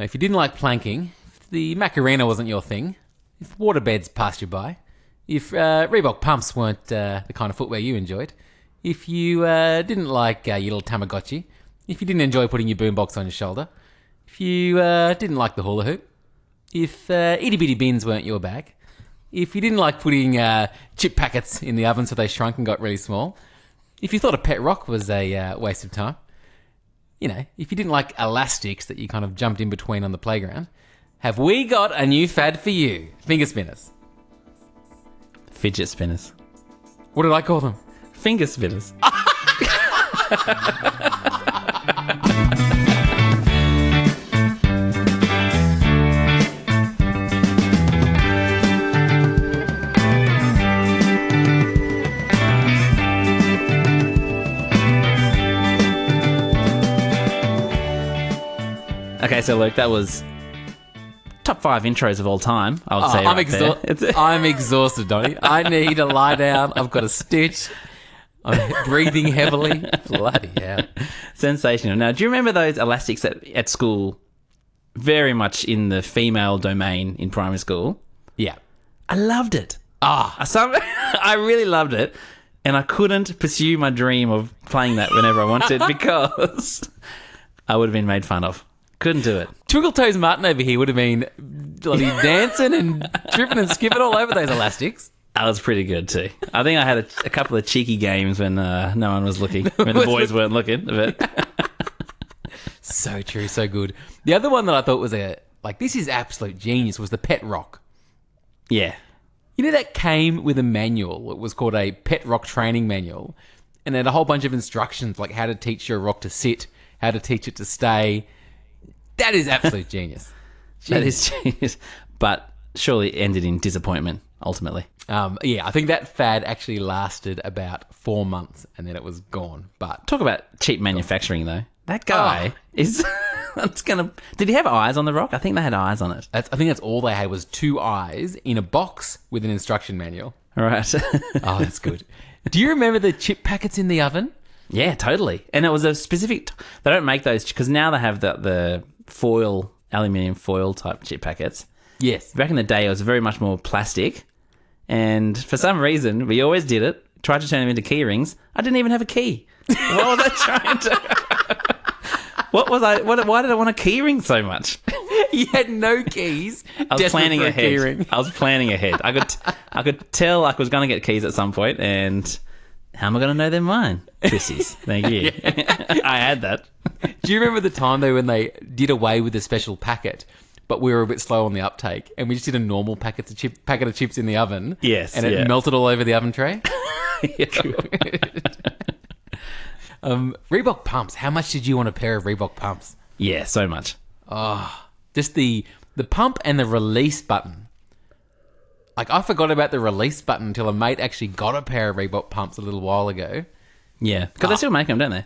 Now, if you didn't like planking, if the Macarena wasn't your thing, if waterbeds passed you by, if uh, Reebok pumps weren't uh, the kind of footwear you enjoyed, if you uh, didn't like uh, your little Tamagotchi, if you didn't enjoy putting your boombox on your shoulder, if you uh, didn't like the hula hoop, if uh, itty bitty bins weren't your bag, if you didn't like putting chip packets in the oven so they shrunk and got really small, if you thought a pet rock was a waste of time, you know, if you didn't like elastics that you kind of jumped in between on the playground, have we got a new fad for you? Finger spinners. Fidget spinners. What did I call them? Finger spinners. okay, so Luke, that was top five intros of all time. I would Oh, say. I'm, right there. I'm exhausted, Donny. I need to lie down. I've got a stitch. I'm breathing heavily. Bloody hell. Sensational. Now, do you remember those elastics at, at school? Very much in the female domain in primary school. Yeah. I loved it. Ah, I Some, I really loved it, and I couldn't pursue my dream of playing that whenever I wanted because I would have been made fun of. Couldn't do it. Twinkle Toes Martin over here would have been bloody dancing and tripping and skipping all over those elastics. That was pretty good too. I think I had a, a couple of cheeky games when uh, no one was looking, when the boys weren't looking. But So true, so good. The other one that I thought was a like this is absolute genius was the pet rock. yeah, You know that came with a manual. It was called a pet rock training manual, and it had a whole bunch of instructions like how to teach your rock to sit, how to teach it to stay. That is absolute genius. that is genius. But surely ended in disappointment ultimately. Um, yeah, I think that fad actually lasted about four months, and then it was gone. But Talk about cheap manufacturing though. That guy is. It's gonna. Did he have eyes on the rock? I think they had eyes on it. that's, I think that's all they had was two eyes in a box with an instruction manual. All right. Oh, that's good. Do you remember the chip packets in the oven? Yeah, totally. And it was a specific. They don't make those because now they have the the foil, aluminium foil type chip packets. Yes. Back in the day, it was very much more plastic, and for some reason, we always did it. Tried to turn them into key rings. I didn't even have a key. what was I trying to? what was I? What, why did I want a key ring so much? You had no keys. I was planning ahead. I was planning ahead. I could, I could tell I was going to get keys at some point, and how am I going to know they're mine? Twisties. Thank you. I had that. Do you remember the time though when they did away with the special packet, but we were a bit slow on the uptake, and we just did a normal packet of chip packet of chips in the oven? Yes, and it yeah. melted all over the oven tray. um, Reebok pumps. How much did you want a pair of Reebok pumps? yeah, so much. Oh, just the the pump and the release button. Like I forgot about the release button until a mate actually got a pair of Reebok pumps a little while ago. Yeah, because they still make them, don't they?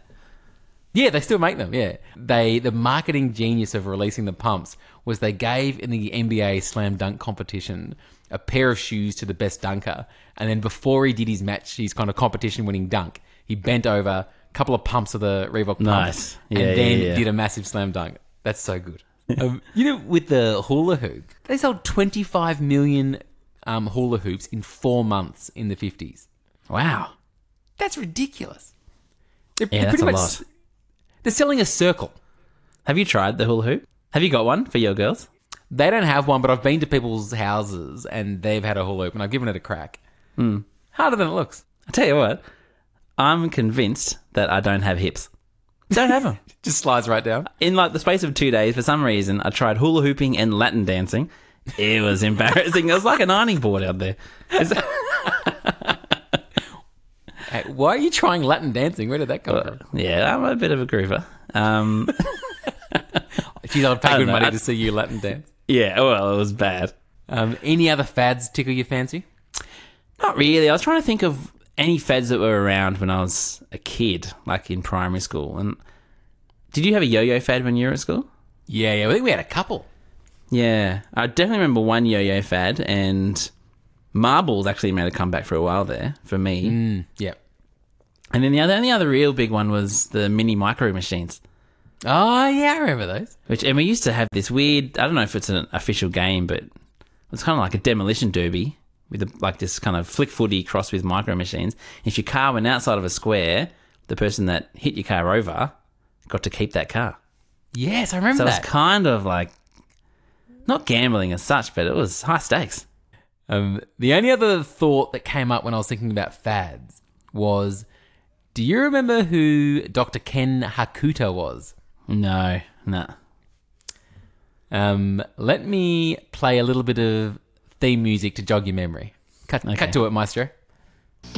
Yeah, they still make them. Yeah, they the marketing genius of releasing the pumps was they gave in the NBA slam dunk competition a pair of shoes to the best dunker, and then before he did his match, his kind of competition winning dunk, he bent over a couple of pumps of the Reebok pumps, Nice. Yeah, and then yeah, yeah. did a massive slam dunk. That's so good. um, you know, with the hula hoop, they sold 25 million um, hula hoops in four months in the 50s. Wow. That's ridiculous. They're, Yeah, they're that's pretty a much lot. they're selling a circle. Have you tried the hula hoop? Have you got one for your girls? They don't have one, but I've been to people's houses and they've had a hula hoop, and I've given it a crack. Hmm. Harder than it looks. I tell you what, I'm convinced that I don't have hips. Don't have them. Just slides right down. In like the space of two days, for some reason, I tried hula hooping and Latin dancing. It was embarrassing. it was like an ironing board out there. Hey, why are you trying Latin dancing? Where did that come from? yeah, I'm a bit of a groover. Um, Geez, I'd pay good money to see you Latin dance. yeah, well, it was bad. Um, any other fads tickle your fancy? Not really. I was trying to think of any fads that were around when I was a kid, like in primary school. And did you have a yo-yo fad when you were at school? Yeah, yeah. I think we had a couple. Yeah, I definitely remember one yo-yo fad, and marbles actually made a comeback for a while there for me. Mm, yeah. And then the other, only other real big one was the mini micro machines. Oh yeah, I remember those. Which and we used to have this weird. I don't know if it's an official game, but it's kind of like a demolition derby with a, like this kind of flick footy cross with micro machines. If your car went outside of a square, the person that hit your car over got to keep that car. Yes, I remember that. So that. it's kind of like not gambling as such, but it was high stakes. Um, the only other thought that came up when I was thinking about fads was, do you remember who Dr. Ken Hakuta was? No, no. Um, let me play a little bit of theme music to jog your memory. Cut, Okay. cut to it, Maestro.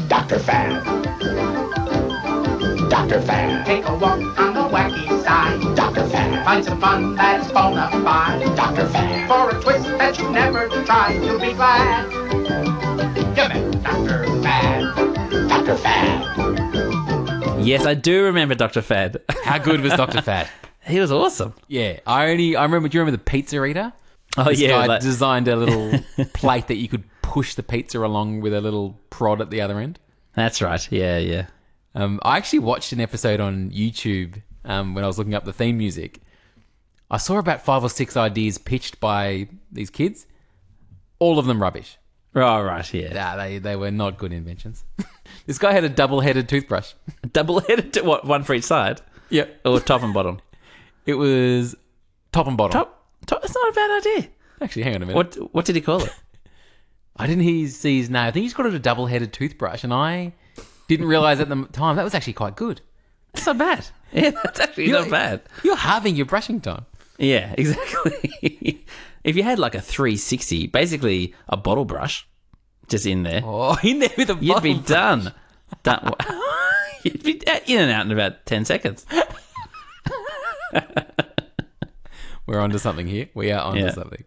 Dr. Fad. Dr. Fad. Take a walk on the wacky side. Dr. Fad. Find some fun that's bona fide. Dr. Fad. For a twist that you never tried, you'll be glad. Give me Dr. Fad. Dr. Fad. Yes, I do remember Dr. Fad. How good was Dr. Fad? he was awesome. Yeah, I only I remember. Do you remember the pizza eater? Oh This yeah, guy like- designed a little plate that you could push the pizza along with a little prod at the other end. that's right. Yeah, yeah. Um, I actually watched an episode on YouTube um, when I was looking up the theme music. I saw about five or six ideas pitched by these kids. All of them rubbish. Oh, right. Yeah. Nah, they they were not good inventions. this guy had a double-headed toothbrush. Double headed. To what? One for each side, Yep, or top and bottom? it was top and bottom. Top. Top. That's not a bad idea. Actually, hang on a minute. What? What did he call it? I didn't hear see his name. I think he's got a double-headed toothbrush, and I didn't realize at the time that was actually quite good. That's not bad. Yeah, that's actually not bad. You're halving your brushing time. Yeah, exactly. if you had like a 360, basically a bottle brush, just in there, Oh, in there with a you'd be bottle. done. Done. you'd be in and out in about 10 seconds. We're onto something here. We are onto Yeah. something.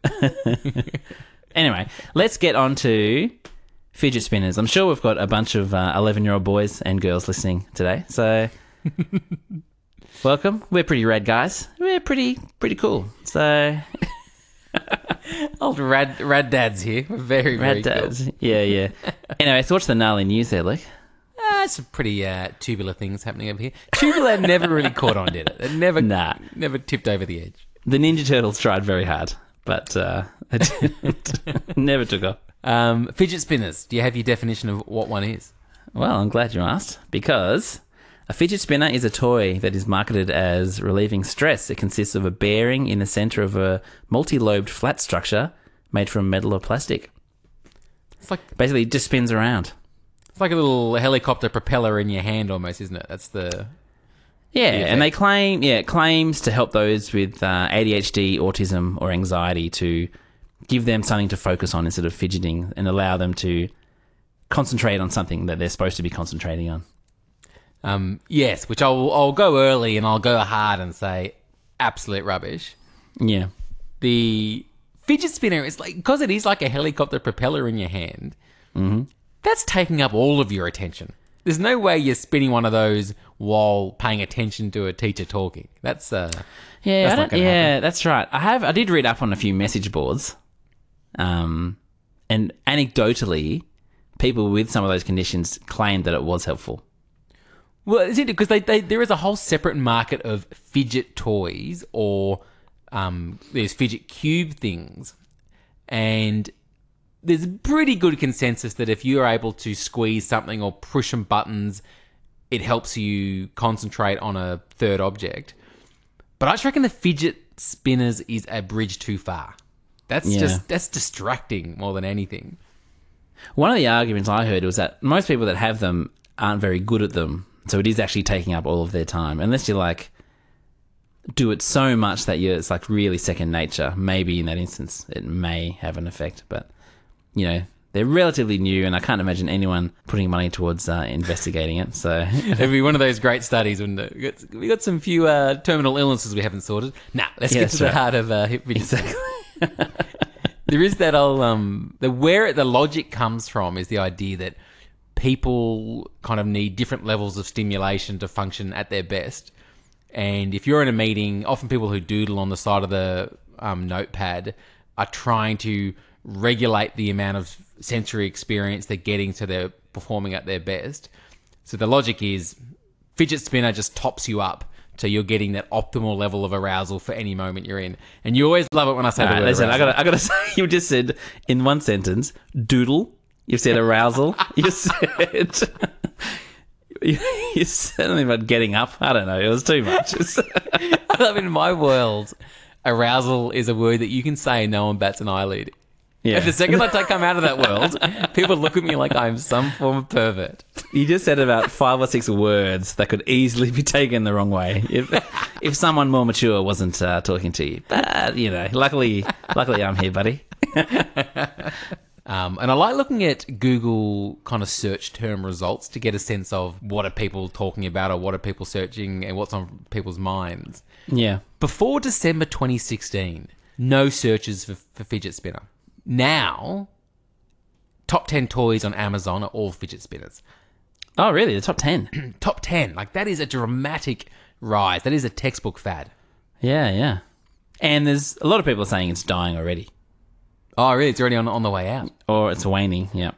Anyway, let's get on to fidget spinners. I'm sure we've got a bunch of uh, 11 year old boys and girls listening today. So, welcome. We're pretty rad guys. We're pretty, pretty cool. So, Old rad rad dads here. We're very very rad cool. dads. Yeah, yeah. anyway, thoughts the gnarly news there, Luke? Ah, some pretty uh, tubular things happening over here. Tubular never really caught on, did it? It never, Nah. never tipped over the edge. The Ninja Turtles tried very hard, but uh, it never took off. Um, fidget spinners. Do you have your definition of what one is? Well, I'm glad you asked because a fidget spinner is a toy that is marketed as relieving stress. It consists of a bearing in the center of a multi-lobed flat structure made from metal or plastic. It's like Basically, it just spins around. it's like a little helicopter propeller in your hand, almost, isn't it? That's the Yeah, The and they claim yeah it claims to help those with uh, ADHD, autism, or anxiety to give them something to focus on instead of fidgeting and allow them to concentrate on something that they're supposed to be concentrating on. Um, yes. Which I'll I'll go early and I'll go hard and say absolute rubbish. Yeah, the fidget spinner is like because it is like a helicopter propeller in your hand. Mm-hmm. That's taking up all of your attention. There's no way you're spinning one of those while paying attention to a teacher talking. That's uh, yeah, That's I not don't- gonna yeah. That's right. I have I did read up on a few message boards, um, and anecdotally, people with some of those conditions claimed that it was helpful. Well, is it because they, they there is a whole separate market of fidget toys or um, there's fidget cube things, and there's a pretty good consensus that if you're able to squeeze something or push some buttons, it helps you concentrate on a third object. But I just reckon the fidget spinners is a bridge too far. That's Yeah. just that's distracting more than anything. One of the arguments I heard was that most people that have them aren't very good at them, so it is actually taking up all of their time. Unless you like do it so much that you it's like really second nature. Maybe in that instance, it may have an effect, but you know they're relatively new, and I can't imagine anyone putting money towards uh, investigating it. So It'd be one of those great studies we got, we got some few uh, terminal illnesses we haven't sorted. Nah, let's Yeah, get to that's the heart of uh, hip exactly. there is that old um the where it, the logic comes from is the idea that people kind of need different levels of stimulation to function at their best. And if you're in a meeting, often people who doodle on the side of the um, notepad are trying to regulate the amount of sensory experience they're getting so they're performing at their best. So the logic is fidget spinner just tops you up So you're getting that optimal level of arousal for any moment you're in. And you always love it when I say All the right, word listen, I gotta, I gotta say, you just said in one sentence, doodle. You've said arousal. you said, you, you said something about getting up. I don't know. It was too much. I love in my world, arousal is a word that you can say and no one bats an eyelid. yeah. And the second I come out of that world, people look at me like I'm some form of pervert. You just said about five or six words that could easily be taken the wrong way if if someone more mature wasn't uh, talking to you. But you know, luckily, luckily I'm here, buddy. Um, and I like looking at Google kind of search term results to get a sense of what are people talking about or what are people searching and what's on people's minds. Yeah, Before December 2016, no searches for, for fidget spinner. Now, top 10 toys on Amazon are all fidget spinners. Oh, really? The top ten? Top 10. Like, that is a dramatic rise. That is a textbook fad. yeah, yeah. And there's a lot of people saying it's dying already, Oh, really? It's already on, on the way out. or it's waning. Yeah.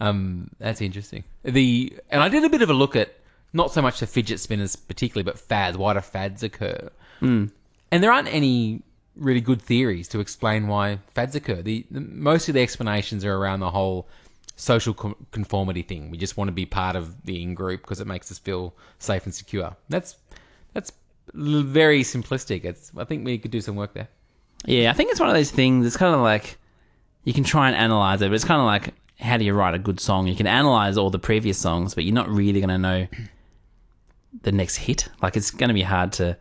Um, that's interesting. The and I did a bit of a look at not so much the fidget spinners particularly, but fads. Why do fads occur? Mm. And there aren't any really good theories to explain why fads occur. The, the most of the explanations are around the whole social co- conformity thing. We just want to be part of the in group because it makes us feel safe and secure. That's that's very simplistic. It's I think we could do some work there. Yeah, I think it's one of those things. It's kind of like you can try and analyze it, but it's kind of like how do you write a good song? You can analyze all the previous songs, but you're not really going to know the next hit. Like it's going to be hard to.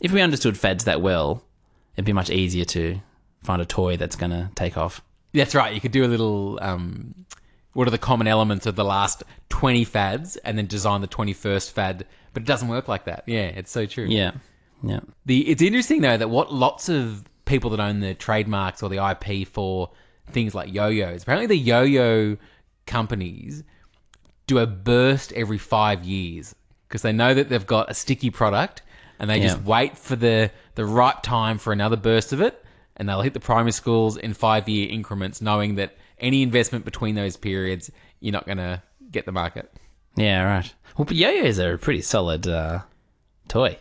If we understood fads that well, it'd be much easier to find a toy that's going to take off. That's right. You could do a little. Um, what are the common elements of the last twenty fads, and then design the twenty-first fad? But it doesn't work like that. Yeah, it's so true. Yeah, yeah, The it's interesting though that what lots of people that own the trademarks or the IP for things like yo-yos. Apparently, the yo-yo companies do a burst every five years because they know that they've got a sticky product and they just wait for the the right time for another burst of it, and they'll hit the primary schools in five year increments, knowing that any investment between those periods, you're not going to get the market. yeah. Right. Well, but yo-yos are a pretty solid uh, toy.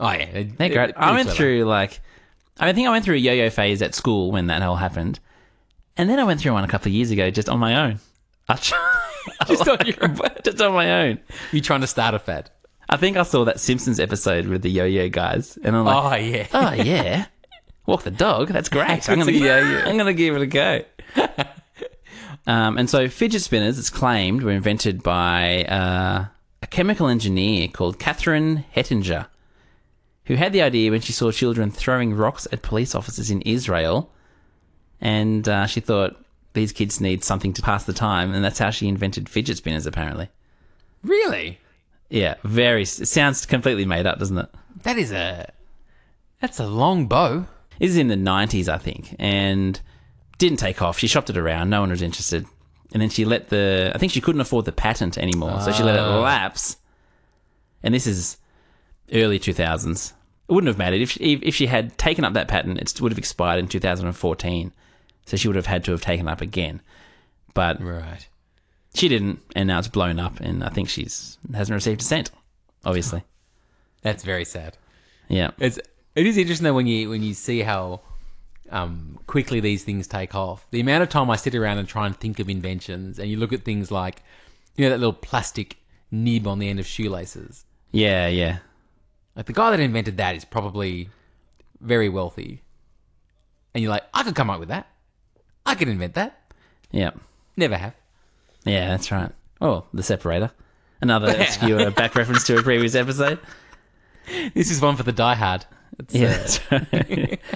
Oh yeah, they- They're great. I went clever. through like, I think I went through a yo-yo phase at school when that all happened, and then I went through one a couple of years ago just on my own. I Just on your just on my own. You trying to start a fad? I think I saw that Simpsons episode with the yo-yo guys, and I'm like, Oh yeah. oh, yeah, walk the dog. That's great. I'm gonna, yo-yo. I'm gonna give it a go. um, and so fidget spinners, it's claimed, were invented by uh, a chemical engineer called Catherine Hettinger, who had the idea when she saw children throwing rocks at police officers in Israel, and uh, she thought these kids need something to pass the time, and that's how she invented fidget spinners. Apparently, Really? yeah, very. It sounds completely made up, doesn't it? That is a that's a long bow. This is in the 90s, I think, and didn't take off. She shopped it around. No one was interested. And then she let the, I think she couldn't afford the patent anymore. So she let it lapse. And this is early 2000s. It wouldn't have mattered. If she, if she had taken up that patent, it would have expired in 2014. So she would have had to have taken up again. But Right. she didn't, and now it's blown up. And I think she's hasn't received a cent, obviously. That's very sad. Yeah. It's it is interesting though when you when you see how um, quickly these things take off. The amount of time I sit around and try and think of inventions, and you look at things like, you know, that little plastic nib on the end of shoelaces. Yeah, yeah. Like the guy that invented that is probably very wealthy, and you're like, I could come up with that. I could invent that. Yeah. Never have. Yeah, that's right. Oh, the separator. Another obscure back reference to a previous episode. This is one for the diehard. It's, Yeah, uh, that's right.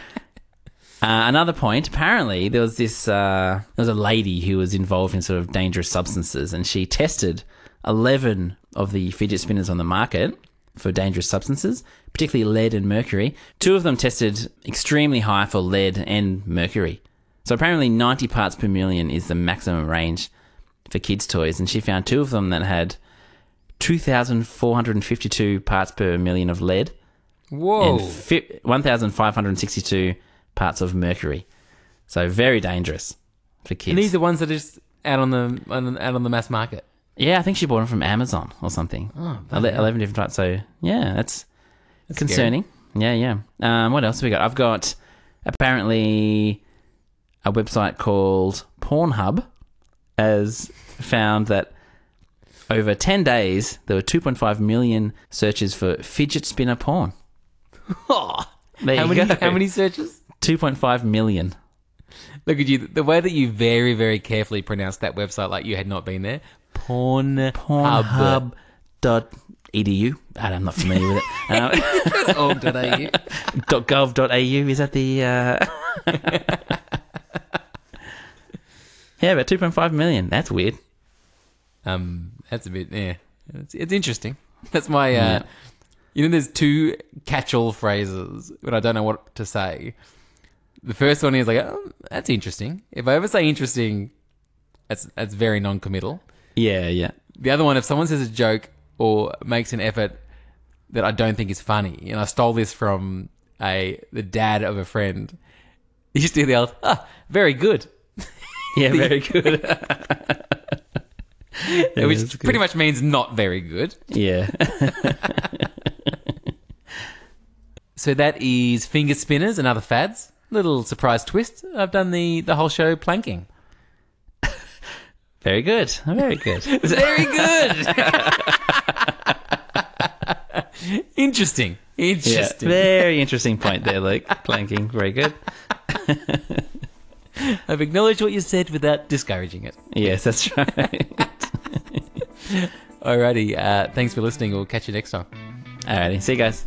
Uh, another point. Apparently, there was this. Uh, there was a lady who was involved in sort of dangerous substances, and she tested eleven of the fidget spinners on the market for dangerous substances, particularly lead and mercury. Two of them tested extremely high for lead and mercury. So apparently, ninety parts per million is the maximum range for kids' toys, and she found two of them that had two thousand four hundred and fifty-two parts per million of lead whoa. and fi- 1,562 parts of mercury. So very dangerous for kids. and these are ones that are just out on the out on the mass market. Yeah, I think she bought them from Amazon or something. Oh, Ele- 11 different types. So yeah, that's concerning. Yeah, yeah. Um, what else have we got? I've got apparently a website called Pornhub has found that over 10 days there were 2.5 million searches for fidget spinner porn. Oh, There how you many? go. How many searches? 2.5 million. Look at you. The way that you very, very carefully pronounced that website like you had not been there. Pornhub. Pornhub.edu. I'm not familiar with it. Um, Org.au. .gov.au is that the uh... yeah but 2.5 million that's weird Um, that's a bit. Yeah, it's, it's interesting. That's my. Uh, Yeah. You know, there's two catch-all phrases, but I don't know what to say. The first one is like, oh, "That's interesting." If I ever say interesting, that's that's very non-committal. Yeah yeah The other one, if someone says a joke or makes an effort that I don't think is funny, and I stole this from a the dad of a friend, you used to do the old, "Ah, very good," yeah very good Yeah, which good. pretty much means not very good. yeah So that is finger spinners and other fads. Little surprise twist. I've done the the whole show planking. Very good very good Very good. Interesting. yeah, Interesting. very interesting point there luke planking very good I've acknowledged what you said without discouraging it. yes that's right Alrighty. Uh, thanks for listening. We'll catch you next time. alrighty see you guys